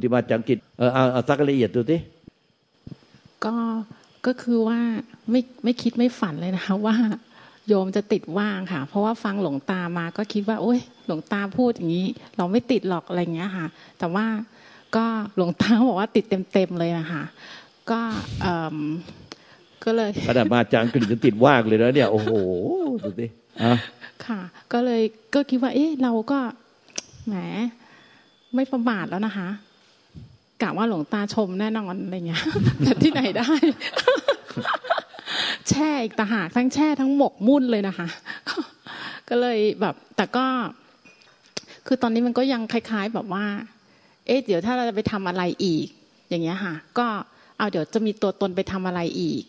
พุทธิมาจังกิจเออเอาเอาสักละเอียดดูสิก็ก็คือว่าไม่ไม่คิดไม่ฝันเลยนะคะว่าโยมจะติดว่างค่ะ เพราะว่าฟังหลวงตามาก็คิดว่า โอ้ยหลวงตาพูดอย่างนี้ เราไม่ติดหรอกอะไรเงี้ยค่ะ แต่ว่าก็หลวงตาบอกว่าติดเต็มๆเลยนะคะก็เอก็เลยขนาดมาจังกฤษติดว่างเลยนะเนี่ยโอ้โหดูสิอะค่ะ ก็เลยก็คิดว่า เอ๊ะเราก็แหมไม่ประมาทแล้วนะคะ กะว่าหลวงตาชมแน่นอนอะไรเงี้ยแต่ที่ไหนได้ แช่อีกตาหากทั้งแช่ทั้งหมกมุ่นเลยนะคะ ก็เลยแบบ แต่ก็ คือตอนนี้มันก็ยังคล้าย ๆ แบบว่า เอ๊ะเดี๋ยวถ้าเราจะไปทำอะไรอีก อย่างเงี้ยค่ะ ก็เอาเดี๋ยวจะมีตัวตนไปทำอะไรอีก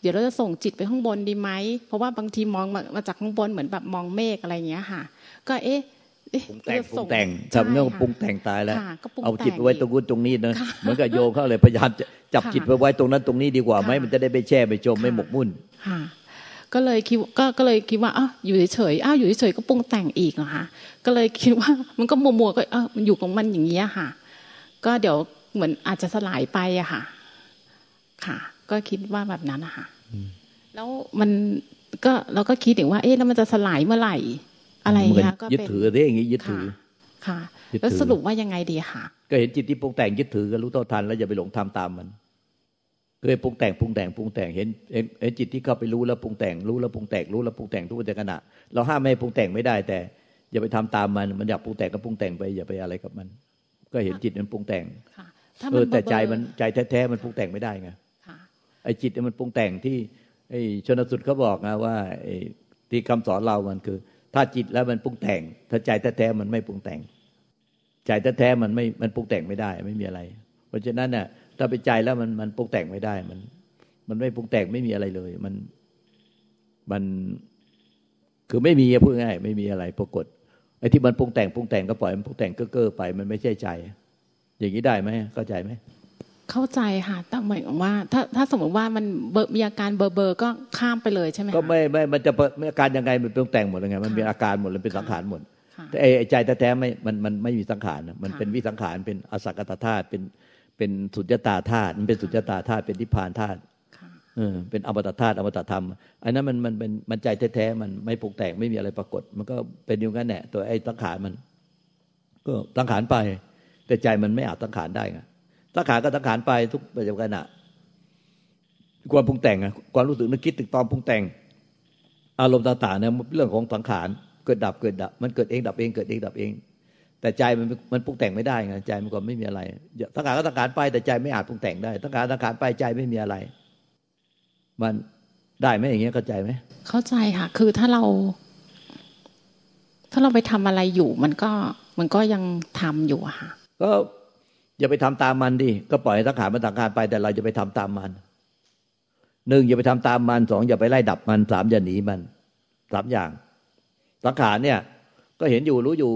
เดี๋ยวเราจะส่งจิตไปข้างบนดีไหมเพราะว่าบางทีมองมาจากข้างบนเหมือนแบบมองเมฆอะไรเงี้ยค่ะ ก็เอ๊ะ ปรุงแต่งปรุงแต่งทำเรื่องปรุงแต่งตายแล้ว เอาจิตไว้ตรงนู้นตรงนี้นะเหมือนกับโยมเขาเลยพยายามจับจิตไปไว้ตรงนั้นตรงนี้ดีกว่าไหมมันจะได้ไปแช่ไปจมไม่หมกมุ่นก็เลยคิดก็ก็เลยคิดว่าอ้าวอยู่เฉยอ้าวอยู่เฉยก็ปรุงแต่งอีกเหรอคะก็เลยคิดว่ามันก็มัวมัวก็เออมันอยู่ของมันอย่างนี้ค่ะ ก็เดี๋ยวเหมือนอาจจะสลายไปอะค่ะ ค่ะ ก็คิดว่าแบบนั้นนะคะแล้วมันก็เราก็คิดถึงว่า เอ๊ะแล้วมันจะสลายเมื่อไหร่ อะไรเงี้ยก็ยึดถือได้อย่างงี้ยึดถือค่ะ แล้วสรุปว่ายังไงดีค่ะ ก็เห็นจิตที่ปรุงแต่งยึดถือก็รู้เท่าทันแล้วอย่าไปหลงทำตามมันเคยปรุงแต่งปรุงแต่งปรุงแต่งเห็นเห็นจิตที่เข้าไปรู้แล้วปรุงแต่งรู้แล้วปรุงแต่งรู้แล้วปรุงแต่งทุกขณะ เราห้ามไม่ปรุงแต่งไม่ได้ แต่ อย่าไปทำตามมันมันอยากปรุงแต่งก็ปรุงแต่งไปอย่าไปอะไรกับมัน ก็เห็นจิตมันปรุงแต่งเออแต่ใจมันใจแท้ๆมันปรุงแต่งไม่ได้ไงไอ้จิตมันปรุงแต่งที่ไอ้ชนสุดเขาบอกนะว่าที่คำสอนเรามันคือ ถ้าจิตแล้วมันปรุงแต่ง ถ้าใจแท้ๆมันไม่ปรุงแต่ง ใจแท้ๆมันไม่มันปรุงแต่งไม่ได้ ไม่มีอะไร เพราะฉะนั้นเนี่ยถ้าไปใจแล้วมันมันปรุงแต่งไม่ได้ มัน มันไม่ปรุงแต่งไม่มีอะไรเลย มันมันคือไม่มีพูดง่ายไม่มีอะไรปรากฏไอ้ที่มันปรุงแต่งปรุงแต่งก็ปล่อยมันปรุงแต่งเก้อๆไป มันไม่ใช่ใจ อย่างนี้ได้ไหมเข้าใจไหม เข้าใจค่ะแต่หมายว่า ถ้าถ้าสมมติว่ามันมีอาการเบอร์เบอร์ก็ข้ามไปเลยใช่ไหมก็ไม่ไม่มันจะมีอาการยังไงมันเป็นแต่งหมดเลยไงมันมีอาการหมดเลยเป็นสังขารหมดแต่ไอ้ใจแท้ๆไม่มันมันไม่มีสังขารมันเป็นวิสังขารเป็นอสักตธาตุเป็นเป็นสุญญตาธาตุมันเป็นสุญญตาธาตุเป็นนิพพานธาตุเออเป็นอมตะธาตุอมตะธรรมอันนั้นมันมันเป็นมันใจแท้ๆมันไม่ปรุงแต่งไม่มีอะไรปรากฏ มันก็เป็นอยู่งั้นแหละตัวไอ้สังขารมัน ก็สังขารไป แต่ใจมันไม่อาจสังขารได้ไง สังขารก็สังขารไปทุกปัจจุบันอะความปรุงแต่งอะความรู้สึกนึกคิดตึกตอมปรุงแต่ง อารมณ์ต่างๆเนี่ยเรื่องของสังขารเกิดดับเกิดดับ มันเกิดเองดับเองเกิดเองดับเอง แต่ใจมันมันปรุงแต่งไม่ได้ไงใจมันก็ไม่มีอะไรสังขารก็สังขารไปแต่ใจไม่อาจปรุงแต่งได้สังขารสังขารไปใจไม่มีอะไร มันได้ไหมอย่างเงี้ยเข้าใจไหมเข้าใจค่ะคือถ้าเรา ถ้าเราไปทำอะไรอยู่ มันก็มันก็ยังทำอยู่อะค่ะก็ อย่าไปทำตามมันดิก็ปล่อยสังขารมันสังขารไปแต่เราจะไปทำตามมันหนึ่งอย่าไปทำตามมันสองอย่าไปไล่ดับมันสามอย่าหนีมันสามอย่างสังขารเนี่ย ก็เห็นอยู่รู้อยู่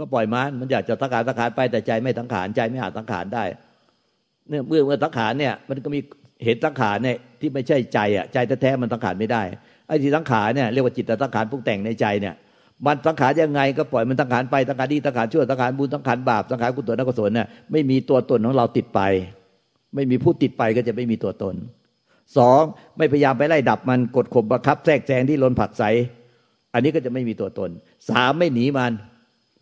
ก็ปล่อยมันมันอยากจะสังขารสังขารไปแต่ใจไม่สังขารใจไม่อาจสังขารได้เนี่ยเมื่อเมื่อสังขารเนี่ย มันก็มีเห็นสังขารเนี่ยที่ไม่ใช่ใจอะใจแท้ๆมันสังขารไม่ได้ไอ้ที่สังขารเนี่ยเรียกว่าจิตสังขารปรุงแต่งในใจเนี่ย มันสังขารยังไงก็ปล่อยมันสังขารไปสังขารดีสังขารชั่วสังขารบุญสังขารบาปสังขารกุศลนักุศลเนี่ยไม่มีตัวตนของเราติดไป ไม่มีผู้ติดไปก็จะไม่มีตัวตนสองไม่พยายามไปไล่ดับมันกดข่มบังคับแทรกแซงที่ลนผักใสอันนี้ก็จะไม่มีตัวตนสามไม่หนีมัน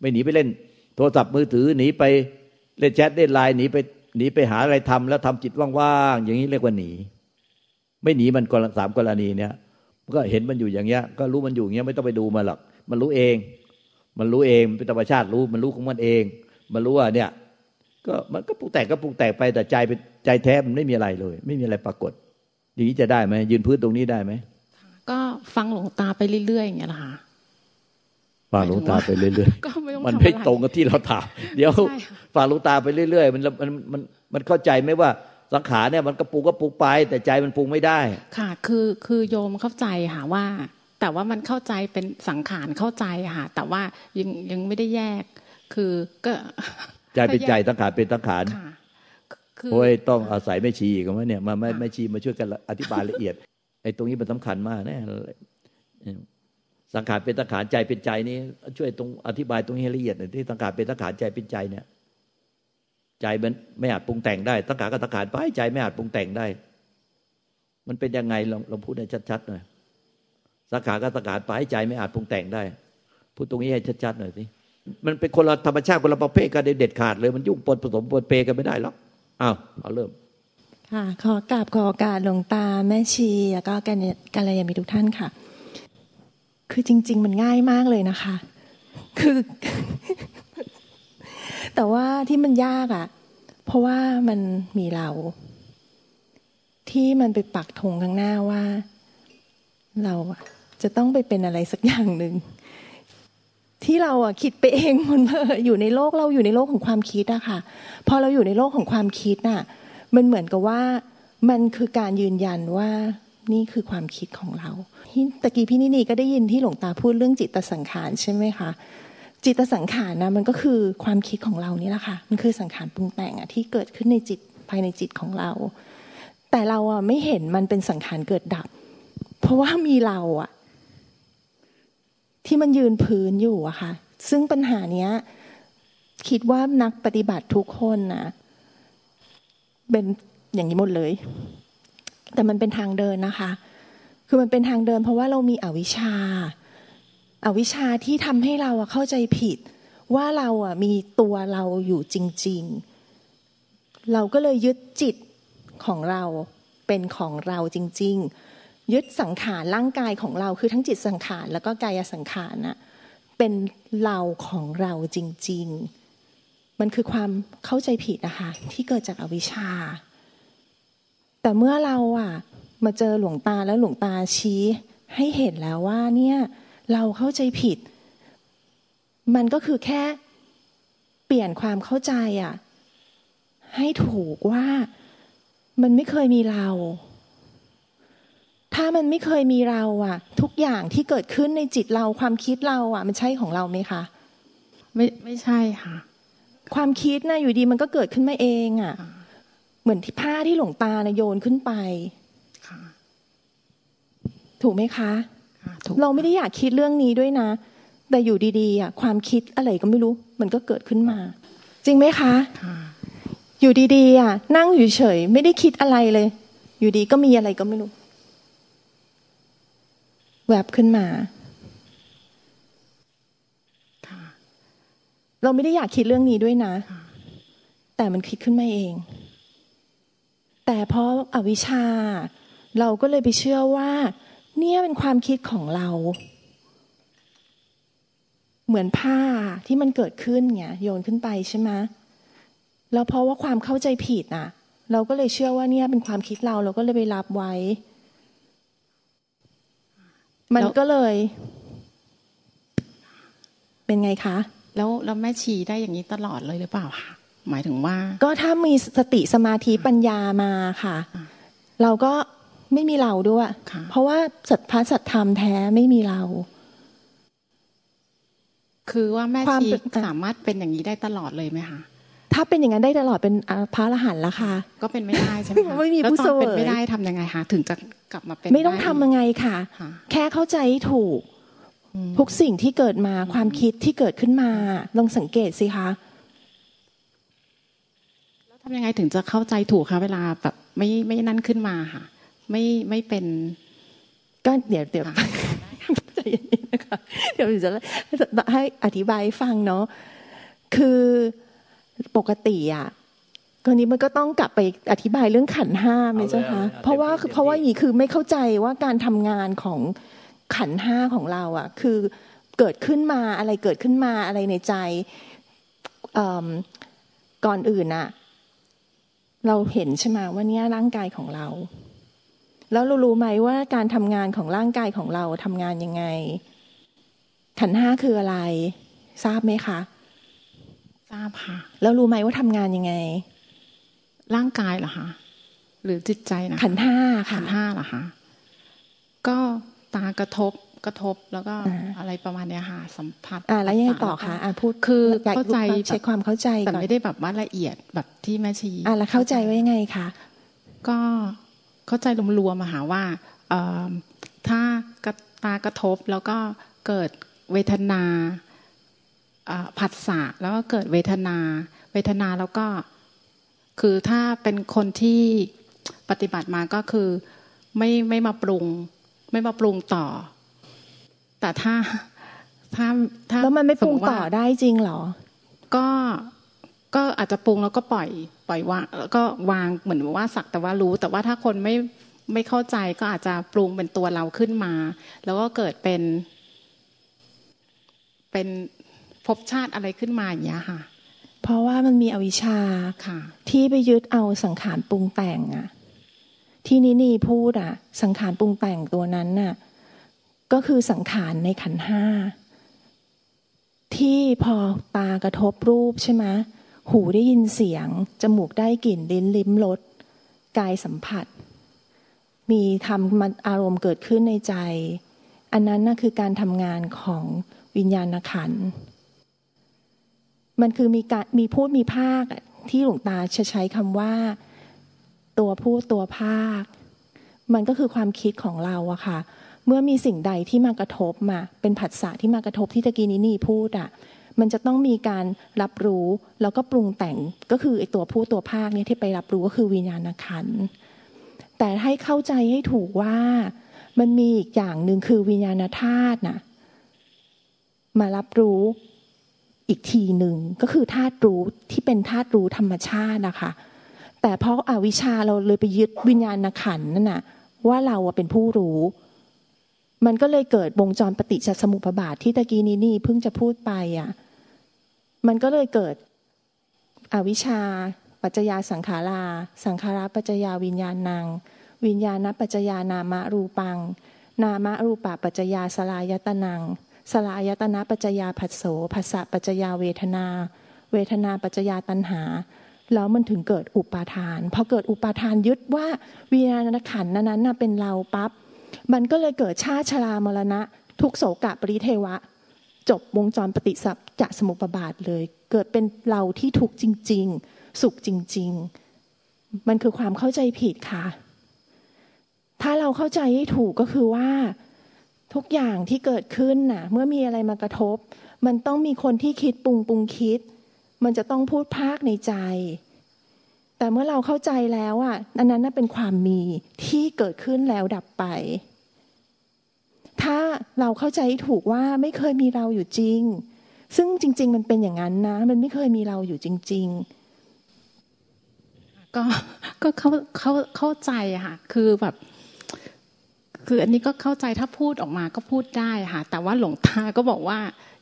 ไม่หนีไปเล่น โทรศัพท์มือถือหนีไปเล่นแชทเล่นไลน์หนีไปหนีไปหาอะไรทำแล้วทำจิตว่างๆอย่างนี้เรียกว่าหนี ไม่หนีมันกรสามกรณีเนี้ยก็เห็นมันอยู่อย่างเงี้ย ก็รู้มันอยู่อย่างเงี้ยไม่ต้องไปดูมาหรอก มันรู้เอง มันรู้เองเป็นธรรมชาติรู้ มันรู้ของมันเอง มันรู้ว่าเนี่ย ก็มันก็ปรุงแต่งก็ปรุงแต่งไปแต่ใจเป็นใจแท้มันไม่มีอะไรเลย ไม่มีอะไรปรากฏ อย่างนี้จะได้ไหมยืนพื้นตรงนี้ได้ไหมก็ฟังหลวงตาไปเรื่อยๆอย่างเงี้ยละค่ะฟังหลวงตาไปเรื่อยๆมันไม่ตรงกับที่เราถามเดี๋ยวฟังหลวงตาไปเรื่อยๆมันมันมันมันเข้าใจไหมว่าสังขารเนี่ยมันก็ปรุงก็ปรุงไป แต่ใจมันปรุงไม่ได้ ค่ะ คือคือโยมเข้าใจค่ะว่า แต่ว่ามันเข้าใจเป็นสังขารเข้าใจค่ะแต่ว่ายังยังไม่ได้แยก คือก็ใจเป็นใจสังขารเป็นสังขารโอ้ยต้องอาศัยไม่ชีกันว่าเนี่ยมาไม่ไม่ชีมาช่วยกันอธิบายละเอียดไอ้ตรงนี้มันสาคัญมากนะสังขารเป็นสังขารใจเป็นใจนี้ ช่วยตรงอธิบายตรงนี้ละเอียดหน่อยที่สังขารเป็นสังขารใจเป็นใจเนี่ย ใจมันไม่อาจปรุงแต่งได้สังขารก็สังขารไปใจไม่อาจปรุงแต่งได้ มันเป็นยังไงลองลองพูดให้ชัดๆหน่อย สังขารก็สังขารไปใจไม่อาจปรุงแต่งได้พูดตรงนี้ให้ชัดๆหน่อยสิมันเป็นคนละธรรมชาติคนละประเภทกันเด็ดขาดเลยมันยุ่งปนผสมปนเปกันไม่ได้หรอกอ้าวเอาเริ่มค่ะขอกราบขอโอกาสหลวงตาแม่ชีแล้วก็กันกัลยาณมิตรทุกท่านค่ะ คือจริง ๆ มันง่ายมากเลยนะคะ คือ แต่ว่าที่มันยากอะ เพราะว่ามันมีเรา ที่มันไปปักธงข้างหน้าว่า เราอะ จะต้องไปเป็นอะไรสักอย่างหนึ่งที่เราอะคิดไปเองมันอยู่ในโลกเราอยู่ในโลกของความคิดอะค่ะ พอเราอยู่ในโลกของความคิดน่ะ มันเหมือนกับว่ามันคือการยืนยันว่านี่คือความคิดของเราตะกี้พี่นินีก็ได้ยินที่หลวงตาพูดเรื่องจิตสังขารใช่ไหมคะจิตสังขารนะมันก็คือความคิดของเรานี่แหละค่ะ มันคือสังขารปรุงแต่งอะที่เกิดขึ้นในจิตภายในจิตของเรา แต่เราอะไม่เห็นมันเป็นสังขารเกิดดับ เพราะว่ามีเราอะ ที่มันยืนพื้นอยู่อะค่ะ ซึ่งปัญหาเนี้ย คิดว่านักปฏิบัติทุกคนนะเป็นอย่างนี้หมดเลย แต่มันเป็นทางเดินนะคะ คือมันเป็นทางเดิน เพราะว่าเรามีอวิชชาอาวิชชาที่ทำให้เราเข้าใจผิด ว่าเราอะมีตัวเราอยู่จริง ๆ เราก็เลยยึดจิตของเราเป็นของเราจริง ๆ ยึดสังขารร่างกายของเราคือทั้งจิตสังขารแล้วก็กายสังขารน่ะเป็นเราของเราจริง ๆ มันคือความเข้าใจผิดนะคะที่เกิดจากอวิชชา แต่เมื่อเราอะมาเจอหลวงตาแล้วหลวงตาชี้ให้เห็นแล้วว่าเนี่ยเราเข้าใจผิด มันก็คือแค่เปลี่ยนความเข้าใจอะให้ถูกว่ามันไม่เคยมีเรา ถ้ามันไม่เคยมีเราอะทุกอย่างที่เกิดขึ้นในจิตเราความคิดเราอะมันใช่ของเราไหมคะไม่ไม่ใช่ค่ะ ความคิดนะอยู่ดีมันก็เกิดขึ้นมาเองอะเหมือนที่ผ้าที่หลวงตานะโยนขึ้นไปถูกไหมคะเราไม่ได้อยากคิดเรื่องนี้ด้วยนะ แต่อยู่ดีๆอะความคิดอะไรก็ไม่รู้ มันก็เกิดขึ้นมา จริงไหมคะอยู่ดีๆอะนั่งอยู่เฉย ไม่ได้คิดอะไรเลย อยู่ดีก็มีอะไรก็ไม่รู้ แวบขึ้นมาเราไม่ได้อยากคิดเรื่องนี้ด้วยนะ แต่มันคิดขึ้นมาเอง แต่เพราะอาวิชชา เราก็เลยไปเชื่อว่า เนี่ยเป็นความคิดของเรา เหมือนผ้าที่มันเกิดขึ้นไงโยนขึ้นไปใช่ไหมแล้วเพราะว่าความเข้าใจผิดอะ เราก็เลยเชื่อว่าเนี่ยเป็นความคิดเรา เราก็เลยไปรับไว้ มันก็เลย เป็นไงคะ แล้วแล้วแม่ชีได้อย่างนี้ตลอดเลยหรือเปล่าคะหมายถึงว่า ก็ถ้ามีสติสมาธิปัญญามาค่ะ เราก็ไม่มีเราด้วย เพราะว่าสัตพระสัตธรรมแท้ไม่มีเรา คือว่าแม่ชีสามารถเป็นอย่างนี้ได้ตลอดเลยไหมคะ ถ้าเป็นอย่างนั้นได้ตลอดเป็นพระอรหันต์ละค่ะ ก็เป็นไม่ได้ใช่ไหมคะไม่มีผู้เสวยเป็นไม่ได้ทำยังไงคะถึงจะกลับมาเป็น ไม่ต้องทำยังไงค่ะ แค่เข้าใจถูก ทุกสิ่งที่เกิดมาความคิดที่เกิดขึ้นมา ลองสังเกตสิคะแล้วทำยังไงถึงจะเข้าใจถูกคะเวลาแบบไม่ไม่นั่นขึ้นมาค่ะ ไม่ไม่เป็นก็เดี๋ยวเดี๋ยวใจเย็นๆนะคะเดี๋ยวจะให้อธิบายฟังเนาะคือ ปกติอะคนนี้มันก็ต้องกลับไปอธิบายเรื่องขันห้าไหมเจ้าคะเพราะว่าเพราะว่าอย่างนี้คือไม่เข้าใจว่าการทำงานของขันห้าของเราอะ คือเกิดขึ้นมาอะไรเกิดขึ้นมาอะไรในใจก่อนอื่นอะ เราเห็นใช่ไหมว่านี่ร่างกายของเรา แล้วเรารู้ไหมว่าการทำงานของร่างกายของเราทำงานยังไง ขันห้าคืออะไร ทราบไหมคะ ทราบค่ะ แล้วรู้ไหมว่าทำงานยังไง ร่างกายเหรอคะหรือจิตใจนะขันห้าขันห้าเหรอคะก็ตากระทบกระทบแล้วก็อะไรประมาณนี้ค่ะสัมผัสอ่าแล้วยังไงต่อคะอ่าพูดคือเข้าใจเช็คความเข้าใจแต่ไม่ได้แบบว่าละเอียดแบบที่แม่ชีอ่าแล้วเข้าใจว่ายังไงคะก็เข้าใจรวมๆมาหาว่าถ้ากระตากระทบแล้วก็เกิดเวทนา ผัสสะแล้วก็เกิดเวทนา เวทนาแล้วก็คือถ้าเป็นคนที่ปฏิบัติมาก็คือไม่ไม่มาปรุง ไม่มาปรุงต่อ แต่ถ้าถ้าถ้าแล้วมันไม่ปรุงต่อได้จริงเหรอ ก็ก็อาจจะปรุงแล้วก็ปล่อยปล่อยวางแล้วก็วางเหมือนว่าสักแต่ว่ารู้ แต่ว่าถ้าคนไม่ไม่เข้าใจก็อาจจะปรุงเป็นตัวเราขึ้นมา แล้วก็เกิดเป็น เป็น ภพชาติอะไรขึ้นมาอย่างเงี้ยค่ะ เพราะว่ามันมีอวิชชาค่ะ ที่ไปยึดเอาสังขารปรุงแต่งอะที่นินีพูดอะสังขารปรุงแต่งตัวนั้นน่ะก็คือสังขารในขันห้าที่พอตากระทบรูปใช่ไหมหูได้ยินเสียง จมูกได้กลิ่นลิ้นลิ้มรสกายสัมผัส มีทำมันอารมณ์เกิดขึ้นในใจ อันนั้นน่ะคือการทำงานของวิญญาณขัน มันคือมีการมีพูดมีภาคที่หลวงตาจะใช้คำว่า ตัวพูดตัวภาค มันก็คือความคิดของเราอะค่ะ เมื่อมีสิ่งใดที่มากระทบมา เป็นผัสสะที่มากระทบที่ตะกี้นี้นี่พูดอะมันจะต้องมีการรับรู้แล้วก็ปรุงแต่งก็คือไอตัวผู้ตัวภาคเนี่ยที่ไปรับรู้ก็คือวิญญาณขันแต่ให้เข้าใจให้ถูกว่ามันมีอีกอย่างหนึ่งคือวิญญาณธาตุนะมารับรู้ อีกทีหนึ่งก็คือธาตุรู้ที่เป็นธาตุรู้ธรรมชาตินะคะ แต่เพราะอาวิชชาเราเลยไปยึดวิญญาณขันนั่นน่ะว่าเราเป็นผู้รู้ มันก็เลยเกิดวงจรปฏิจจสมุปบาทที่ตะกี้นี้นี่เพิ่งจะพูดไปอะมันก็เลยเกิดอวิชชา ปัจจยาสังขารา สังขาราปัจจยาวิญญาณนางวิญญาณปัจจยานามะรูปัง นามะรูปะปัจจยาสลายตนัง สลายตนะปัจจยาผัสโสภาษะปัจจยาเวทนา เวทนาปัจจยาตัณหา แล้วมันถึงเกิดอุปาทาน พอเกิดอุปาทานยึดว่าวิญญาณขันนั้นน่ะเป็นเราปับ๊บมันก็เลยเกิดชาชรามรณะ ทุกโศกะปริเทวะ จบวงจรปฏิสัพจะสมุปบาทเลย เกิดเป็นเราที่ทุกจริง ๆ สุขจริง ๆ มันคือความเข้าใจผิดค่ะ ถ้าเราเข้าใจให้ถูกก็คือว่า ทุกอย่างที่เกิดขึ้นน่ะ เมื่อมีอะไรมากระทบ มันต้องมีคนที่คิดปรุงปรุงคิด มันจะต้องพูดภาคในใจ แต่เมื่อเราเข้าใจแล้วอะอันนั้นน่ะเป็นความมีที่เกิดขึ้นแล้วดับไป ถ้าเราเข้าใจถูกว่าไม่เคยมีเราอยู่จริง ซึ่งจริง ๆ มันเป็นอย่างนั้นนะ มันไม่เคยมีเราอยู่จริง ๆก็ก็เข้าเข้าเข้าใจค่ะ คือแบบ คืออันนี้ก็เข้าใจถ้าพูดออกมาก็พูดได้ค่ะ แต่ว่าหลวงตาก็บอกว่า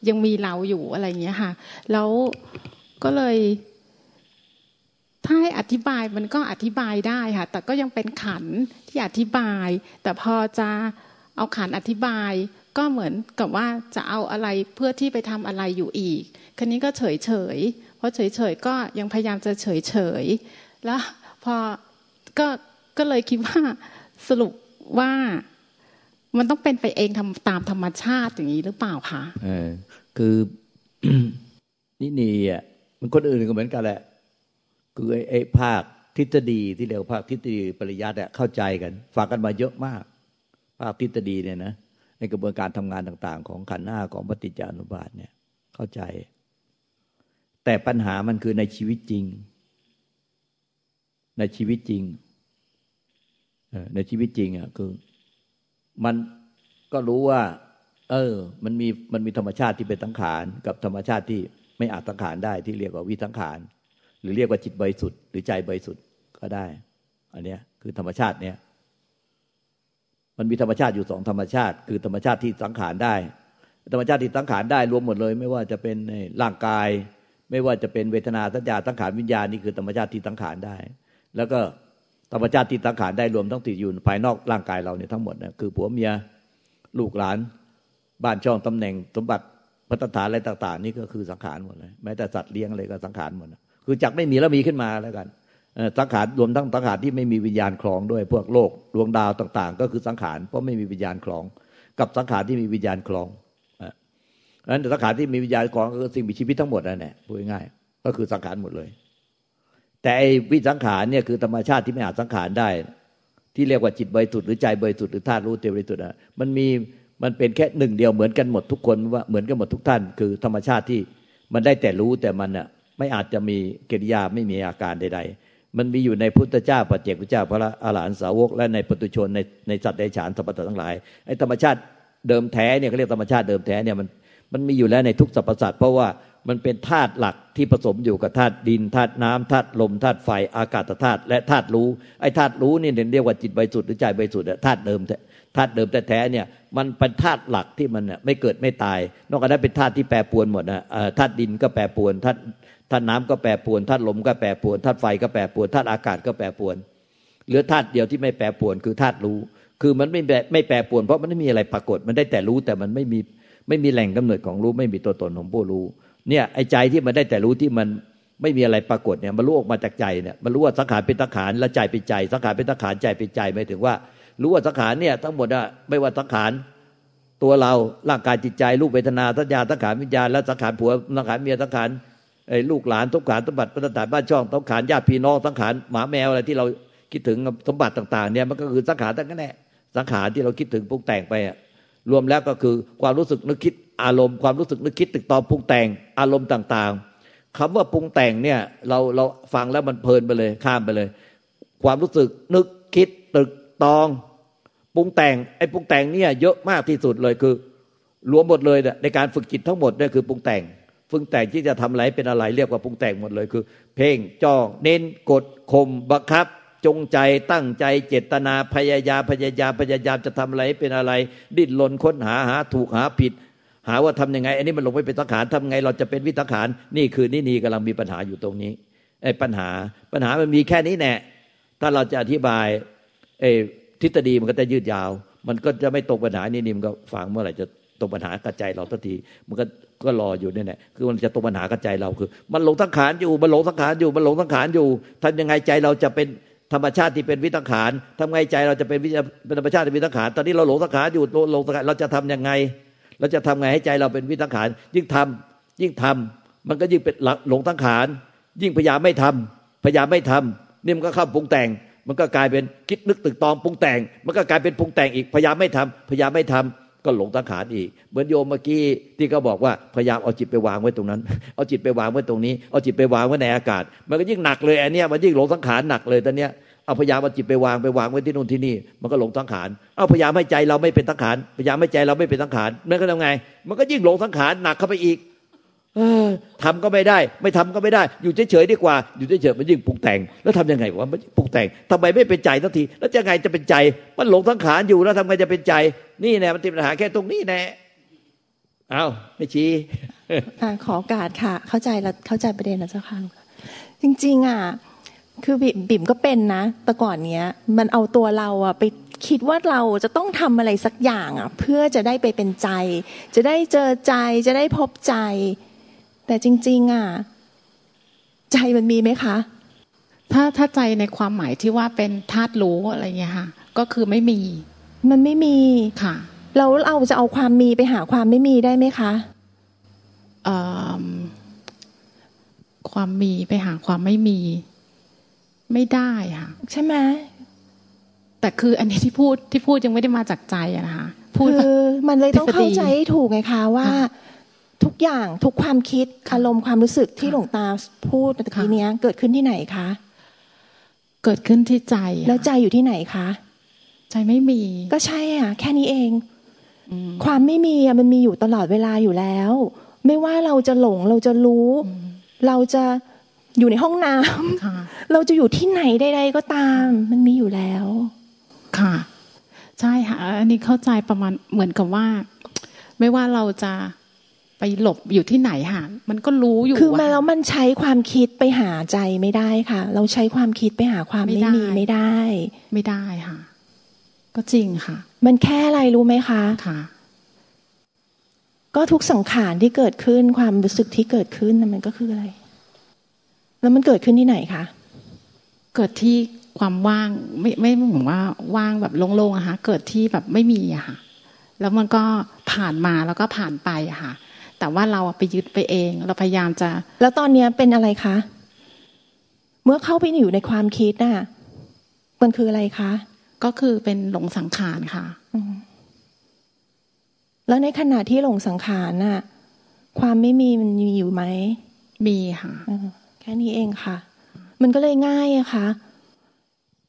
ยังมีเราอยู่อะไรเงี้ยค่ะ แล้วก็เลย ถ้าให้อธิบายมันก็อธิบายได้ค่ะ แต่ก็ยังเป็นขันที่อธิบาย แต่พอจะเอาขันอธิบายก็เหมือนกับว่าจะเอาอะไรเพื่อที่ไปทำอะไรอยู่อีก คันนี้ก็เฉยเฉยเพราะเฉยเฉยก็ยังพยายามจะเฉยเฉยแล้วพอก็ก็เลยคิดว่าสรุป ว่ามันต้องเป็นไปเองทำตามธรรมชาติอย่างนี้หรือเปล่าคะเออคือนี่นี่อะมันคนอื่นก็เหมือนกันแหละ คือไอ้ภาคทฤษฎีที่เรียกภาคทฤษฎีปริยัติเข้าใจกันฝากกันมาเยอะมาก ภาคทฤษฎีเนี่ยนะในกระบวนการทำงานต่าง ๆ ของขันธ์ห้าของปฏิจจานุบาทเนี่ย เข้าใจ แต่ปัญหามันคือในชีวิตจริง ในชีวิตจริง ในชีวิตจริงอะคือ มันก็รู้ว่า เออ มันมีมันมีธรรมชาติที่เป็นสังขาร กับธรรมชาติที่ไม่อาจสังขารได้ที่เรียกว่าวิสังขาร หรือเรียกว่าจิตบริสุทธิ์หรือใจบริสุทธิ์ก็ได้ อันเนี้ย คือธรรมชาติเนี้ยมันมีธรรมชาติอยู่สองธรรมชาติ คือธรรมชาติที่สังขารได้ ธรรมชาติที่สังขารได้รวมหมดเลย ไม่ว่าจะเป็นร่างกาย ไม่ว่าจะเป็นเวทนาสัญญาสังขารวิญญาณนี่คือธรรมชาติที่สังขารได้ แล้วก็ ธรรมชาติที่สังขารได้รวมทั้งติดอยู่ภายนอกร่างกายเราเนี่ยทั้งหมดนะคือผัวเมียลูกหลาน บ้านช่องตำแหน่งสมบัติพัฒฐานอะไรต่าง ๆ นี่ก็คือสังขารหมดเลยแม้แต่สัตว์เลี้ยงอะไรก็สังขารหมดคือจักไม่มีแล้วมีขึ้นมาแล้วกันสังขารรวมทั้งสังขารที่ไม่มีวิญญาณคลองด้วย พวกโลกดวงดาวต่าง ๆ ก็คือสังขารเพราะไม่มีวิญญาณคลอง กับสังขารที่มีวิญญาณคลองนั้นสังขารที่มีวิญญาณคลองก็คือสิ่งมีชีวิตทั้งหมดนั่นแหละพูดง่ายก็คือสังขารหมดเลย แต่ไอ้วิสังขารเนี่ยคือธรรมชาติที่ไม่อาจสังขารได้ ที่เรียกว่าจิตบริสุทธิ์หรือใจบริสุทธิ์หรือธาตุรู้เตบริสุทธิ์อะมันมีมันเป็นแค่หนึ่งเดียวเหมือนกันหมดทุกคนว่าเหมือนกันหมดทุกท่าน คือธรรมชาติที่มันได้แต่รู้แต่มันอะไม่อาจจะมีกิริยาไม่มีอาการใด ๆ มันมีอยู่ในพุทธเจ้าปัจเจกพุทธเจ้าพระอาหารหันตสาวก และในปุถุชนในในสัตว์ในฉานสัพพะทั้งหลายไอ้ธรรมชาติเดิมแท้เนี่ยเขาเรียกธรรมชาติเดิมแท้เนี่ยมันมันมีอยู่แล้วในทุกสรรพสัตว์เพราะว่า มันเป็นธาตุหลักที่ผสมอยู่กับธาตุดินธาตุน้ำธาตุลมธาตุไฟอากาศธาตุและธาตุรู้ไอ้ธาตุรู้นี่เรียกว่าจิตใบสุทธิ์หรือใจใบสุทธิ์ธาตุเดิมธาตุเดิมแท้ๆเนี่ยมันเป็นธาตุหลักที่มันไม่เกิดไม่ตาย นอกจากนั้นเป็นธาตุที่แปรปวนหมดนะธาตุดินก็แปรปวนธาตุธาตุน้ำก็แปรปวนธาตุลมก็แปรปวนธาตุไฟก็แปรปวนธาตุอากาศก็แปรปวนเหลือธาตุเดียวที่ไม่แปรปวนคือธาตุรู้ คือมันไม่ไม่แปรปวนเพราะมันไม่มีอะไรปรากฏมันได้แต่รู้แต่มันไม่มีไม่มีแหล่งกำเนิดของรู้ไม่มีตัวตนของผู้รู้ เนี่ยไอ้ใจที่มันได้แต่รู้ที่มันไม่มีอะไรปรากฏเนี่ยมันรู้ออกมาจากใจเนี่ยมันรู้ว่าสังขารเป็นสังขารและใจเป็นใจ สังขารเป็นสังขารใจเป็นใจหมายถึงว่า รู้ว่าสังขารเนี่ยทั้งหมดอะไม่ว่าสังขารตัวเราร่างกายจิตใจรูปเวทนาสัญญาสังขารวิญญาณและสังขารผัวสังขารเมียสังขารไอ้ลูกหลานทุกขารสมบัติพัฒนาบ้านช่องสังขารญาติพี่น้องสังขารหมาแมวอะไรที่เราคิดถึงสมบัติต่างๆเนี่ยมันก็คือสังขารทั้งนั้นแหละสังขารที่เราคิดถึงปรุงแต่งไปอะรวมแล้วก็คือความรู้สึกนึกคิด อารมณ์ความรู้สึกนึกคิดตึกตอปรุงแต่งอารมณ์ต่างๆคำว่าปรุงแต่งเนี่ยเราเราฟังแล้วมันเพลินไปเลยข้ามไปเลย ความรู้สึกนึกคิดตึกตองปรุงแต่งไอ้ปรุงแต่งเนี่ยเยอะมากที่สุดเลยคือรวมหมดเลยในการฝึกจิตทั้งหมดเนี่ยคือปรุงแต่งปรุงแต่งที่จะทำอะไรเป็นอะไรเรียกว่าปรุงแต่งหมดเลยคือ เพ่งจ้องเน้นกดข่มบังคับ จงใจตั้งใจเจตนาพยายามพยายามพยายามจะทำอะไรเป็นอะไร ดิ้นรนค้นหาหาถูกหาผิด หาว่าทํำยังไง อันนี้มันลงไปเป็นสังขารทำไงเราจะเป็นวิสังขารนี่คือนี่นีกำลังมีปัญหาอยู่ตรงนี้ไอ้ปัญหาปัญหามันมีแค่นี้แน่ถ้าเราจะอธิบายไอ้ทฤษฎีมันก็จะยืดยาว มันก็จะไม่ตรงปัญหานี่นี่มันก็ฟังเมื่อไหร่จะตรงปัญหากระจายเราทันที มันก็ก็รออยู่นี่แหละคือมันจะตรงปัญหากระจายเราคือ มันหลงสังขารอยู่มันหลงสังขารอยู่มันหลงสังขารอยู่ทำยังไงใจเราจะเป็นธรรมชาติที่เป็นวิตังขารทำไงใจเราจะเป็นวิเป็นธรรมชาติที่เป็นวิตังขารตอนนี้เราหลงสังขารอยู่หลงสังขารเราจะทํำยังไง เราจะทำไงให้ใจเราเป็นวิตังขารยิ่งทำยิ่งทำมันก็ยิ่งเป็นหลงสังขารยิ่งพยายามไม่ทำพยายามไม่ทำนี่มันก็เข้าปรุงแต่ง มันก็กลายเป็นคิดนึกตึกตองปรุงแต่ง มันก็กลายเป็นปรุงแต่งอีกพยายามไม่ทำพยายามไม่ทำก็หลงสังขารอีก เหมือนโยมเมื่อกี้ที่เขาบอกว่าพยายามเอาจิตไปวางไว้ตรงนั้น เอาจิตไปวางไว้ตรงนี้ เอาจิตไปวางไว้ในอากาศ มันก็ยิ่งหนักเลยอันนี้มันยิ่งหลงสังขารหนักเลยตอนเนี้ย เอาพยายามเอาจิตไปวางไปวางไว้ที่นู่นที่นี่ มันก็หลงสังขารเอาพยายามให้ใจเราไม่เป็นสังขารพยายามให้ใจเราไม่เป็นสังขารนั่นก็ทำไง มันก็ยิ่งหลงสังขารหนักเข้าไปอีกออทำก็ไม่ได้ ไม่ทำก็ไม่ได้ อยู่เฉยๆดีกว่า อยู่เฉยๆมันยิ่งปรุงแต่ง แล้วทำยังไงวะมันปรุงแต่งทำไมไม่เป็นใจทันที แล้วจะไงจะเป็นใจ มันหลงสังขารอยู่แล้วทำไงจะเป็นใจ นี่แน่มันติดปัญหาแค่ตรงนี้แน่เอาไม่ชี้ขอการค่ะ เข้าใจแล้วเข้าใจประเด็นแล้วเจ้าค่ะจริง ๆ อะ คือบิ่มก็เป็นนะ แต่ก่อนเนี้ย มันเอาตัวเราอะไปคิดว่าเราจะต้องทำอะไรสักอย่างอะเพื่อจะได้ไปเป็นใจ จะได้เจอใจจะได้พบใจ แต่จริง ๆอะใจมันมีไหมคะ ถ้าถ้าใจในความหมายที่ว่าเป็นธาตุรู้อะไรเงี้ยค่ะ ก็คือไม่มี มันไม่มีค่ะแล้วเราจะเอาความมีไปหาความไม่มีได้ไหมคะความมีไปหาความไม่มี ไม่ได้ค่ะใช่ไหมแต่คืออันนี้ที่พูดที่พูดยังไม่ได้มาจากใจอะนะคะพูดคือมันเลยต้องเข้าใจถูกไงคะว่า ทุกอย่างทุกความคิดอารมณ์ความรู้สึกที่หลวงตาพูดตะกี้นี้เกิดขึ้นที่ไหนคะเกิดขึ้นที่ใจ แล้วใจอยู่ที่ไหนคะใจไม่มี ก็ใช่อะ แค่นี้เองความไม่มีอะมันมีอยู่ตลอดเวลาอยู่แล้ว ไม่ว่าเราจะหลงเราจะรู้ เราจะ อยู่ในห้องน้ำเราจะอยู่ที่ไหนใดๆก็ตาม มันมีอยู่แล้ว ค่ะ ใช่ค่ะ อันนี้เข้าใจประมาณเหมือนกับว่า ไม่ว่าเราจะไปหลบอยู่ที่ไหนค่ะ มันก็รู้อยู่คือมาแล้วมันใช้ความคิดไปหาใจไม่ได้ค่ะ เราใช้ความคิดไปหาความไม่มีไม่ได้ ไม่ได้ค่ะ ก็จริงค่ะ มันแค่อะไรรู้ไหมคะค่ะก็ทุกสังขารที่เกิดขึ้นความรู้สึกที่เกิดขึ้นมันก็คืออะไร แล้วมันเกิดขึ้นที่ไหนคะเกิดที่ความว่างไม่ไม่เหมือนว่าว่างแบบโล่งๆอะค่ะเกิดที่แบบไม่มีอะค่ะ แล้วมันก็ผ่านมาแล้วก็ผ่านไปอะค่ะ แต่ว่าเราไปยึดไปเอง เราพยายามจะ แล้วตอนเนี้ยเป็นอะไรคะเมื่อเข้าไปอยู่ในความคิดน่ะมันคืออะไรคะก็คือเป็นหลงสังขารค่ะแล้วในขณะที่หลงสังขารน่ะ ความไม่มีมันมีอยู่ไหมมีค่ะแค่นี้เองค่ะ มันก็เลยง่ายอะค่ะ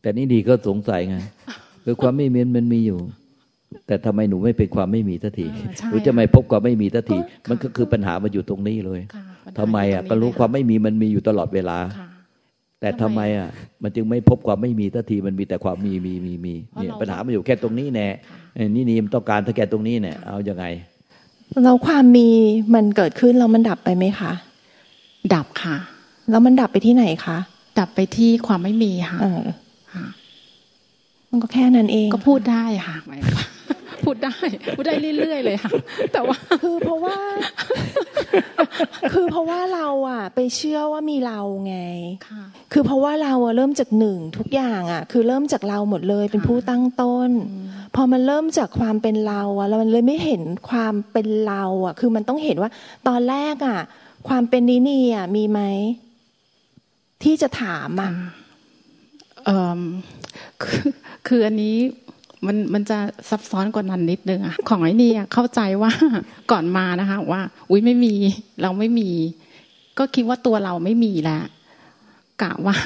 แต่นี่ดีก็สงสัยไงคือความไม่มีมันมีอยู่ แต่ทำไมหนูไม่เป็นความไม่มีทันทีเออใช่หรือจะไม่พบความไม่มีทันทีก็มันก็คือปัญหามันอยู่ตรงนี้เลยค่ะปัญหาทำไมอะยู่ก็ตงรู้นี้ความไม่มีมันมีอยู่ตลอดเวลาค่ะแต่ทำทำไมไมอะมันจึงไม่พบความไม่มีทันทีมันมีแต่ความมีมีมีมีเพราะเนี่ยเราปัญหามันอยู่แค่ตรงนี้แน่เอ้ยนี่นี่มันต้องการถ้าแค่ตรงนี้เนี่ยเอายังไงแล้วความมีมันเกิดขึ้นแล้วมันดับไปไหมคะดับค่ะ แล้วมันดับไปที่ไหนคะ ดับไปที่ความไม่มีค่ะเออค่ะมันก็แค่นั้นเอง ก็พูดได้ค่ะหมายว่าพูดได้พูดได้เรื่อยๆเลยค่ะแต่ว่าคือเพราะว่า คือเพราะว่าเราอะไปเชื่อว่ามีเราไงค่ะคือเพราะว่าเราอะเริ่มจากหนึ่งทุกอย่างอะคือเริ่มจากเราหมดเลยเป็นผู้ตั้งต้น พอมันเริ่มจากความเป็นเราอะเรามันเลยไม่เห็นความเป็นเราอะคือมันต้องเห็นว่า ตอนแรกอะความเป็นนินีอะมีไหม ที่จะถามอะเอ่อคือคืออันนี้มันมันจะซับซ้อนกว่านั้นนิดนึงอะของไอ้นี่อะเข้าใจว่าก่อนมานะคะ ว่า อุ้ยไม่มี เราไม่มี ก็คิดว่าตัวเราไม่มีแล้วกะว่า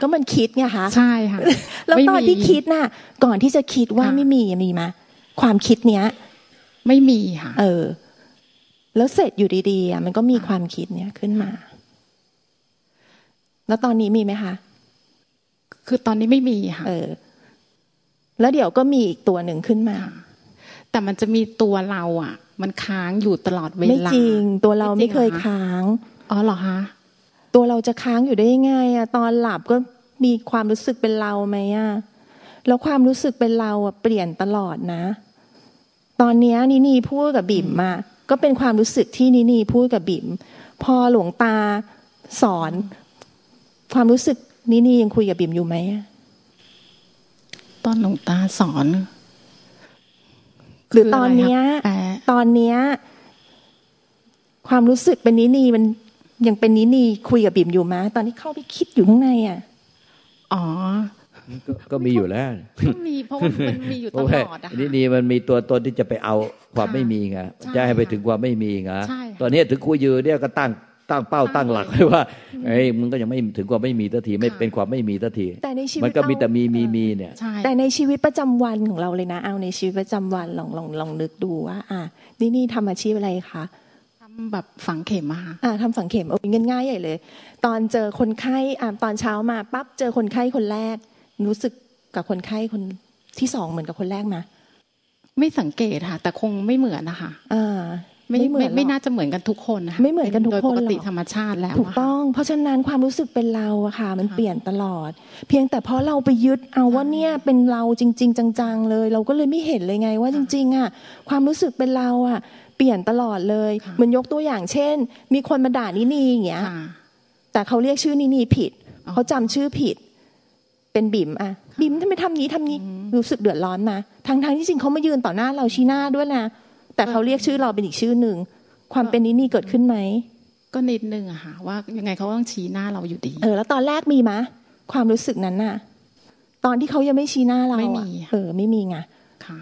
ก็มันคิดไงคะใช่ค่ะแล้วไม่ตอนมีที่คิดน่ะ ก่อนที่จะคิดว่าค่ะไม่มีอะมีไหมความคิดเนี้ย ไม่มีค่ะ เออ แล้วเสร็จอยู่ดีๆอะมันก็มีความคิดเนี้ยขึ้นมา แล้วตอนนี้มีไหมคะ คือตอนนี้ไม่มีค่ะ เออ แล้วเดี๋ยวก็มีอีกตัวหนึ่งขึ้นมาค่ะแต่มันจะมีตัวเราอะ มันค้างอยู่ตลอดเวไม่ลาจริง ตัวเราไม่จริไม่งเคยเหรอคะค้าง อ๋อเหรอคะ ตัวเราจะค้างอยู่ได้ยังไงอะ ตอนหลับก็มีความรู้สึกเป็นเราไหมอะ แล้วความรู้สึกเป็นเราอะเปลี่ยนตลอดนะ ตอนเนี้ยนินีพูดกับบิ่มอะก็เป็นความรู้สึกที่นินีพูดกับบิ่มพอหลวงตาสอน ความรู้สึกนินียังคุยกับบิ่มอยู่ไหมอะตอนหลวงตาสอนหรือตอนเนี้ยแปลตอนเนี้ย ความรู้สึกเป็นนินีมันยังเป็นนินีคุยกับบิ่มอยู่ไหมตอนนี้เข้าไปคิดอยู่ข้างในอะอ๋อ ก็ก็มีอยู่แล้วก็มีเพราะว่ามันมีอยู่เพตราะลว่าอดอะนี่ค่ะนี่มันมีตัวตนที่จะไปเอาความค่ะไม่มีไงใช่จะให้ไปค่ะถึงความไม่มีไงใช่ค่ะตอนนี้ถึงครูยืนเนี่ยก็ตั้ง ตั้งเป้าตั้ตั้งงหลักเลยไว้ว่าเอ้ยมึงก็ยังไม่ถึงความไม่มีทันทีไม่ค่ะเป็นความไม่มีทันทีแต่ในชีวิตมันก็มีแต่มีเอามีมีเนี่ยใช่แต่ในชีวิตประจำวันของเราเลยนะ เอาในชีวิตประจำวันลองลองลองนึกดูว่า อะนี่นี่ทำอาชีพอะไรคะทำแบบฝังเข็มอะค่ะอะทำฝังเข็มเอาเงินง่ายใหญ่เลย ตอนเจอคนไข้อะตอนเช้ามาปั๊บเจอคนไข้คนแรก รู้สึกกับคนไข้คนที่สองเหมือนกับคนแรกมาไม่สังเกตค่ะ แต่คงไม่เหมือนนะคะอ่า ไม่ไม่เหมืไม่อนหรอกไม่น่าจะเหมือนกันทุกคนนะคะไม่เหมือนกันทุกคนโดยปกติหรอกธรรมชาติแล้วถูกอะค่ะต้อง เพราะฉะนั้นความรู้สึกเป็นเราอะค่ะ มันเปลี่ยนตลอด เพียงแต่เพราะเราไปยึดเอาว่าเนี่ยเป็นเราจริง ๆ จังๆเลย เราก็เลยไม่เห็นเลยไงว่าจริงๆอะความรู้สึกเป็นเราอะเปลี่ยนตลอดเลยค่ะเหมือนยกตัวอย่างเช่น มีคนมาด่านินีอย่างเงี้ยค่ะแต่เขาเรียกชื่อนินีผิดอ๋อเขาจำชื่อผิด เป็นบิ๋มอะบิ๋มทำไมทำนี้ทำนี้รู้สึกเดือดร้อนมาทั้งทงๆที่จริงเขามายืนต่อหน้าเราชี้หน้าด้วยนะ แต่เขาเรียกชื่อเราเป็นอีกชื่อหนึ่ง ความเป็นนินีเกิดขึ้นไหม ก็นิดนึงอะค่ะว่ายังไงเขาก็ต้องชี้หน้าเราอยู่ดี เออ แล้วตอนแรกมีมะ ความรู้สึกนั้นน่ะ ตอนที่เขายังไม่ชี้หน้าเราไม่อะมีเออ ไม่มีไงค่ะ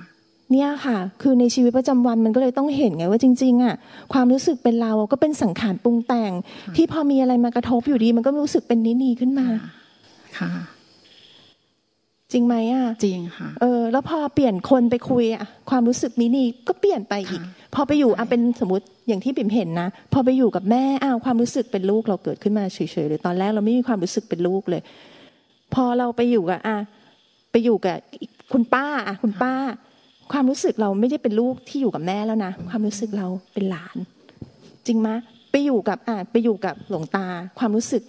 เนี่ยค่ะ คือในชีวิตประจำวันมันก็เลยต้องเห็นไงว่าจริง ๆอะความรู้สึกเป็นเราก็เป็นสังขารปรุงแต่ง ที่พอมีอะไรมากระทบอยู่ดี มันก็รู้สึกเป็นนินีขึ้นมา ค่ะ จริงไหมอะจริงค่ะเออแล้วพอเปลี่ยนคนไปคุยอะความรู้สึกนินีก็เปลี่ยนไปอีกค่ะพอไปอยู่ใช่อะเป็นสมมติอย่างที่ปิ่มเห็นนะ พอไปอยู่กับแม่อ้าวความรู้สึกเป็นลูกเราเกิดขึ้นมาเฉยๆเลยตอนแรกเราไม่มีความรู้สึกเป็นลูกเลย พอเราไปอยู่กับอะไปอยู่กับคุณป้าอะคุณป้า ความรู้สึกเราไม่ได้เป็นลูกที่อยู่กับแม่แล้วนะความรู้สึกเราเป็นหลาน จริงไหมไปอยู่กับอะไปอยู่กับหลวงตา ความรู้สึก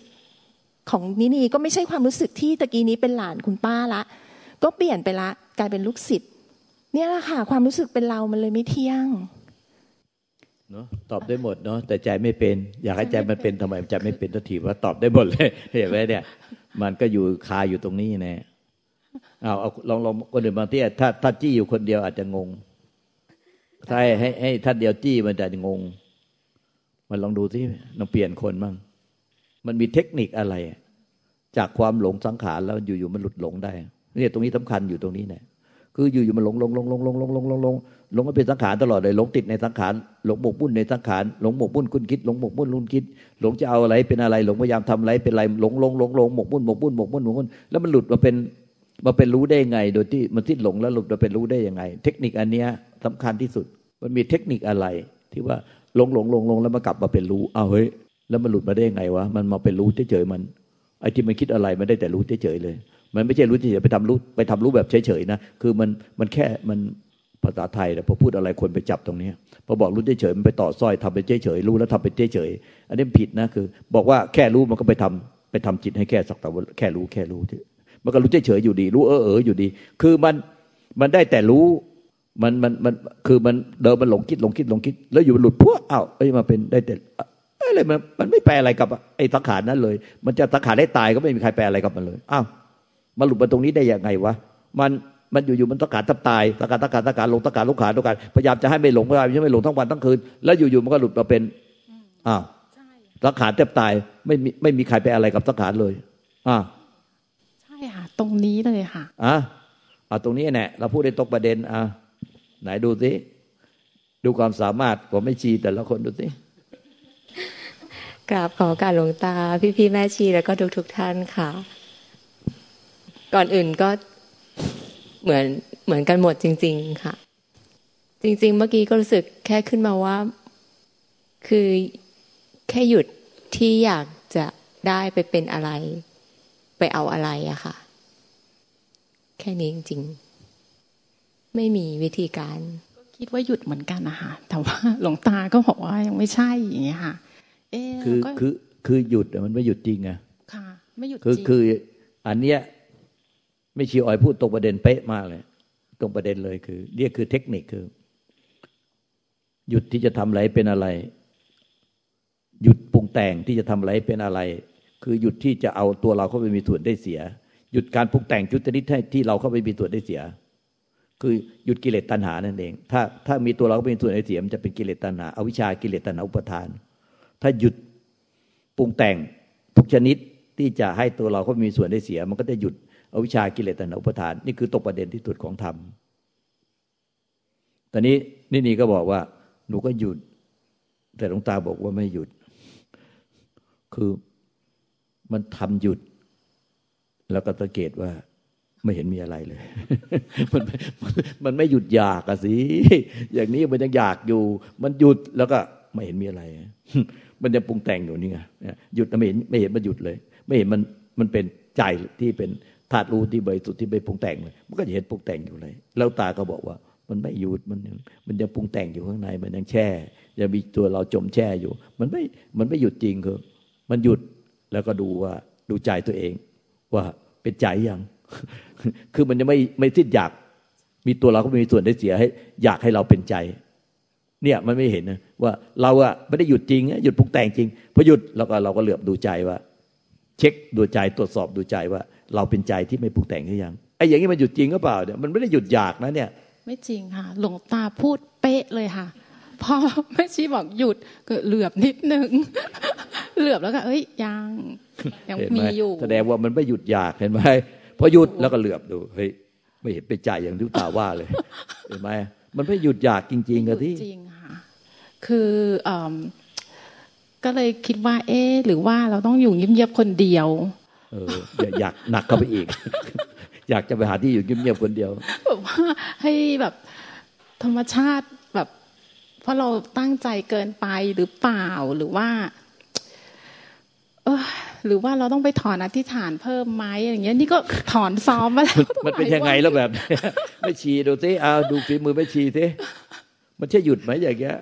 ของนินีก็ไม่ใช่ความรู้สึกที่ตะกี้นี้เป็นหลานคุณป้าละ ก็เปลี่ยนไปละ กลายเป็นลูกศิษย์เนี่ยแหละค่ะ ความรู้สึกเป็นเรามันเลยไม่เที่ยงเนาะตอบได้หมดเนาะแต่ใจไม่เป็น อยากให้ใจมันเป็นทำไมใจไม่เป็นทันทีว่าตอบได้หมดเลยเห็นไหมเนี่ย มันก็อยู่คาอยู่ตรงนี้แน่เอาเอาลองลองคนอื่นบางที่ถ้าถ้าจี้อยู่คนเดียวอาจจะงงถ้าให้ให้ให้ท่านเดียวจี้มันจะงง มันลองดูที่ลองเปลี่ยนคนบ้าง มันมีเทคนิคอะไร จากความหลงสังขารแล้วอยู่ๆมันหลุดหลงได้เนี่ยตรงนี้สำคัญอยู่ตรงนี้เนี่ยคืออยู่ๆมันหลงหลงหลงหลงหลงหลงหลงหลงหลงหลงมาเป็นสังขารตลอดเลยหลงติดในสังขารหลงหมกมุ่นในสังขารหลงหมกมุ่นคุณคิดหลงหมกมุ่นลุนคิด หลงจะเอาอะไรเป็นอะไร หลงพยายามทำอะไรเป็นอะไรหลงหลงหลงหลงหมกมุ่นหมกมุ่นหมกมุ่นหมกมุ่นแล้วมันหลุดมาเป็นมาเป็นรู้ได้ยังไง โดยที่มันทิ้หลงแล้วหลุดมาเป็นรู้ได้ยังไง เทคนิคอันเนี้ยสำคัญที่สุด มันมีเทคนิคอะไรที่ว่าหลงหลงหลงหลงแล้วมากลับมาเป็นรู้เอาเฮ้ย แล้วมันหลุดมาได้ยังไงวะ มันมาเป็นรู้เฉยๆมันไอ้ที่มันคิดอะไรมันได้แต่รู้เฉยๆเลย มันไม่ใช่รู้เฉยๆไปทำรู้ไปทำรู้แบบเฉยๆนะ คือมันมันแค่มันภาษาไทยแต่พอพูดอะไรคนไปจับตรงนี้พอบอกรู้เฉยๆมันไปต่อสร้อยทำเป็นเฉยๆรู้แล้วทำเป็นเฉยๆอันนี้ผิดนะคือ บอกว่าแค่รู้มันก็ไปทำไปทำจิตให้แค่สักแต่ว่าแค่รู้แค่รู้มันก็รู้เฉยๆอยู่ดี รู้เออเอออยู่ดี คือมันมันได้แต่รู้มันมันมันคือมันเดิมมันหลงคิดหลงคิดหลงคิด แล้วอยู่มันหลุดพัวอ้าวเอ้ยมาเป็นได้แต่ อะไรมันมันไม่แปลอะไรกับไอ้สังขารนั้นเลย มันจะสังขารได้ตายก็ไม่มีใครแปลอะไรกับมันเลยอ้าวมาหลุดมาตรงนี้ได้ยังไงวะมันมันอยู่ๆมันตะการทับตายตะการตะการตะการลงตะการลุกขาลุกขาพยายามจะให้ไม่หลงพยายามจะไม่หลงทั้งวันทั้งคืนแล้วอยู่ๆมันก็หลุดมาเป็นอ้าวสังขารแทบตายไม่มีไม่มีใครไปอะไรกับสังขารเลยอ่าใช่ค่ะ ตรงนี้เลยค่ะอะอ่าตรงนี้แน่เราพูดได้ตกประเด็นอะไหนดูสิดูความสามารถของไม่ชีแต่ละคนดูสิ กราบขอการหลวงตา พี่พี่แม่ชีแล้วก็ทุกทุกท่านค่ะ ก่อนอื่นก็เหมือนเหมือนกันหมดจริง ๆ ค่ะ จริง ๆ เมื่อกี้ก็รู้สึกแค่ขึ้นมาว่า คือแค่หยุดที่อยากจะได้ไปเป็นอะไร ไปเอาอะไรอะค่ะ แค่นี้จริง ๆ ไม่มีวิธีการ ก็คิดว่าหยุดเหมือนกันนะคะแต่ว่าหลวงตาก็บอกว่ายังไม่ใช่อย่างเงี้ยค่ะ คือคือคือหยุดมันไม่หยุดจริงอะค่ะ ไม่หยุดจริงคือคืออันเนี้ยไม่ชีออยพูดตรงประเด็นเป๊ะมากเลย ตรงประเด็นเลยคือเรียกคือเทคนิคคือ หยุดที่จะทำอะไรเป็นอะไร หยุดปรุงแต่งที่จะทำอะไรเป็นอะไร คือหยุดที่จะเอาตัวเราเข้าไปมีส่วนได้เสีย หยุดการปรุงแต่งจุดนิดให้ที่เราเข้าไปมีส่วนได้เสีย คือหยุดกิเลสตัณหานั่นเอง ถ้าถ้ามีตัวเราเข้าไปมีส่วนได้เสียมันจะเป็นกิเลสตัณหาอาวิชากิเลสตัณหาอุปทาน ถ้าหยุดปรุงแต่งทุกชนิดที่จะให้ตัวเราเขามีส่วนได้เสีย มันก็จะหยุดอวิชากิเลสตัณหาอุปทาน นี่คือตกประเด็นที่สุดของธรรมตอนนี้นี่นี่ก็บอกว่า หนูก็หยุด แต่หลวงตาบอกว่าไม่หยุด คือมันทำหยุด แล้วก็สังเกตว่าไม่เห็นมีอะไรเลย มันมันไม่หยุดอยากอะสิ อย่างนี้มันยังอยากอยู่ มันหยุดแล้วก็ ไม่เห็นมีอะไร มันยังปรุงแต่งอยู่นี่ไงหยุดไม่เห็นไม่เห็นมันหยุดเลย ไม่เห็นมันมันเป็นใจที่เป็นธาตุรู้ที่บริสุทธิ์ที่ไม่ปรุงแต่งเลย มันก็จะเห็นปรุงแต่งอยู่เลย แล้วตาก็บอกว่า มันไม่หยุดมันมันยังปรุงแต่งอยู่ข้างใน มันยังแช่ยังมีตัวเราจมแช่อยู่ มันไม่มันไม่หยุดจริงคือมันหยุดแล้วก็ดูว่าดูใจตัวเอง ว่าเป็นใจยังคือมันจะไม่ไม่สิ้นอยาก มีตัวเราก็มีส่วนได้เสียให้ อยากให้เราเป็นใจ เนี่ยมันไม่เห็นนะว่าเราอะไม่ได้หยุดจริงหยุดปรุงแต่งจริงพอหยุดแล้วก็เราก็เหลือบดูใจว่า เช็คดูใจตรวจสอบดูใจว่า เราเป็นใจที่ไม่ปรุงแต่งหรือยังไอ้อย่างนี้มันหยุดจริงก็เปล่าเนี่ยมันไม่ได้หยุดอยากนะเนี่ย ไม่จริงค่ะ หลวงตาพูดเป๊ะเลยค่ะพอแม่ชีบอกหยุดก็เหลือบนิดนึงเหลือบแล้วก็เอ้ยยังยังมีอยู่แสดงว่ามันไม่หยุดอยากเห็นไหมพอหยุดแล้วก็เหลือบดูเฮ้ยไม่เห็นเป็นใจอย่างที่ตาว่าเลยเห็นไหม มันไม่หยุดอยากจริงๆกันที่จริงค่ะคือก็เลยคิดว่า เอ๊หรือว่าเราต้องอยู่เงียบๆคนเดียว เอออยากหนักเข้าไปอีก อยากจะไปหาที่อยู่เงียบๆคนเดียวแบบว่าให้แบบธรรมชาติแบบ เพราะเราตั้งใจเกินไปหรือเปล่าหรือว่า เออ หรือว่าเราต้องไปถอนอธิษฐานเพิ่มไหมอย่างเงี้ยนี่ก็ถอนซ้อมมาแล้วมันเป็นยังไงแล้วแบบไม่ชีดูสิเอาดูฝีมือไม่ชีสิมันใช่หยุดไหมอย่างเงี้ย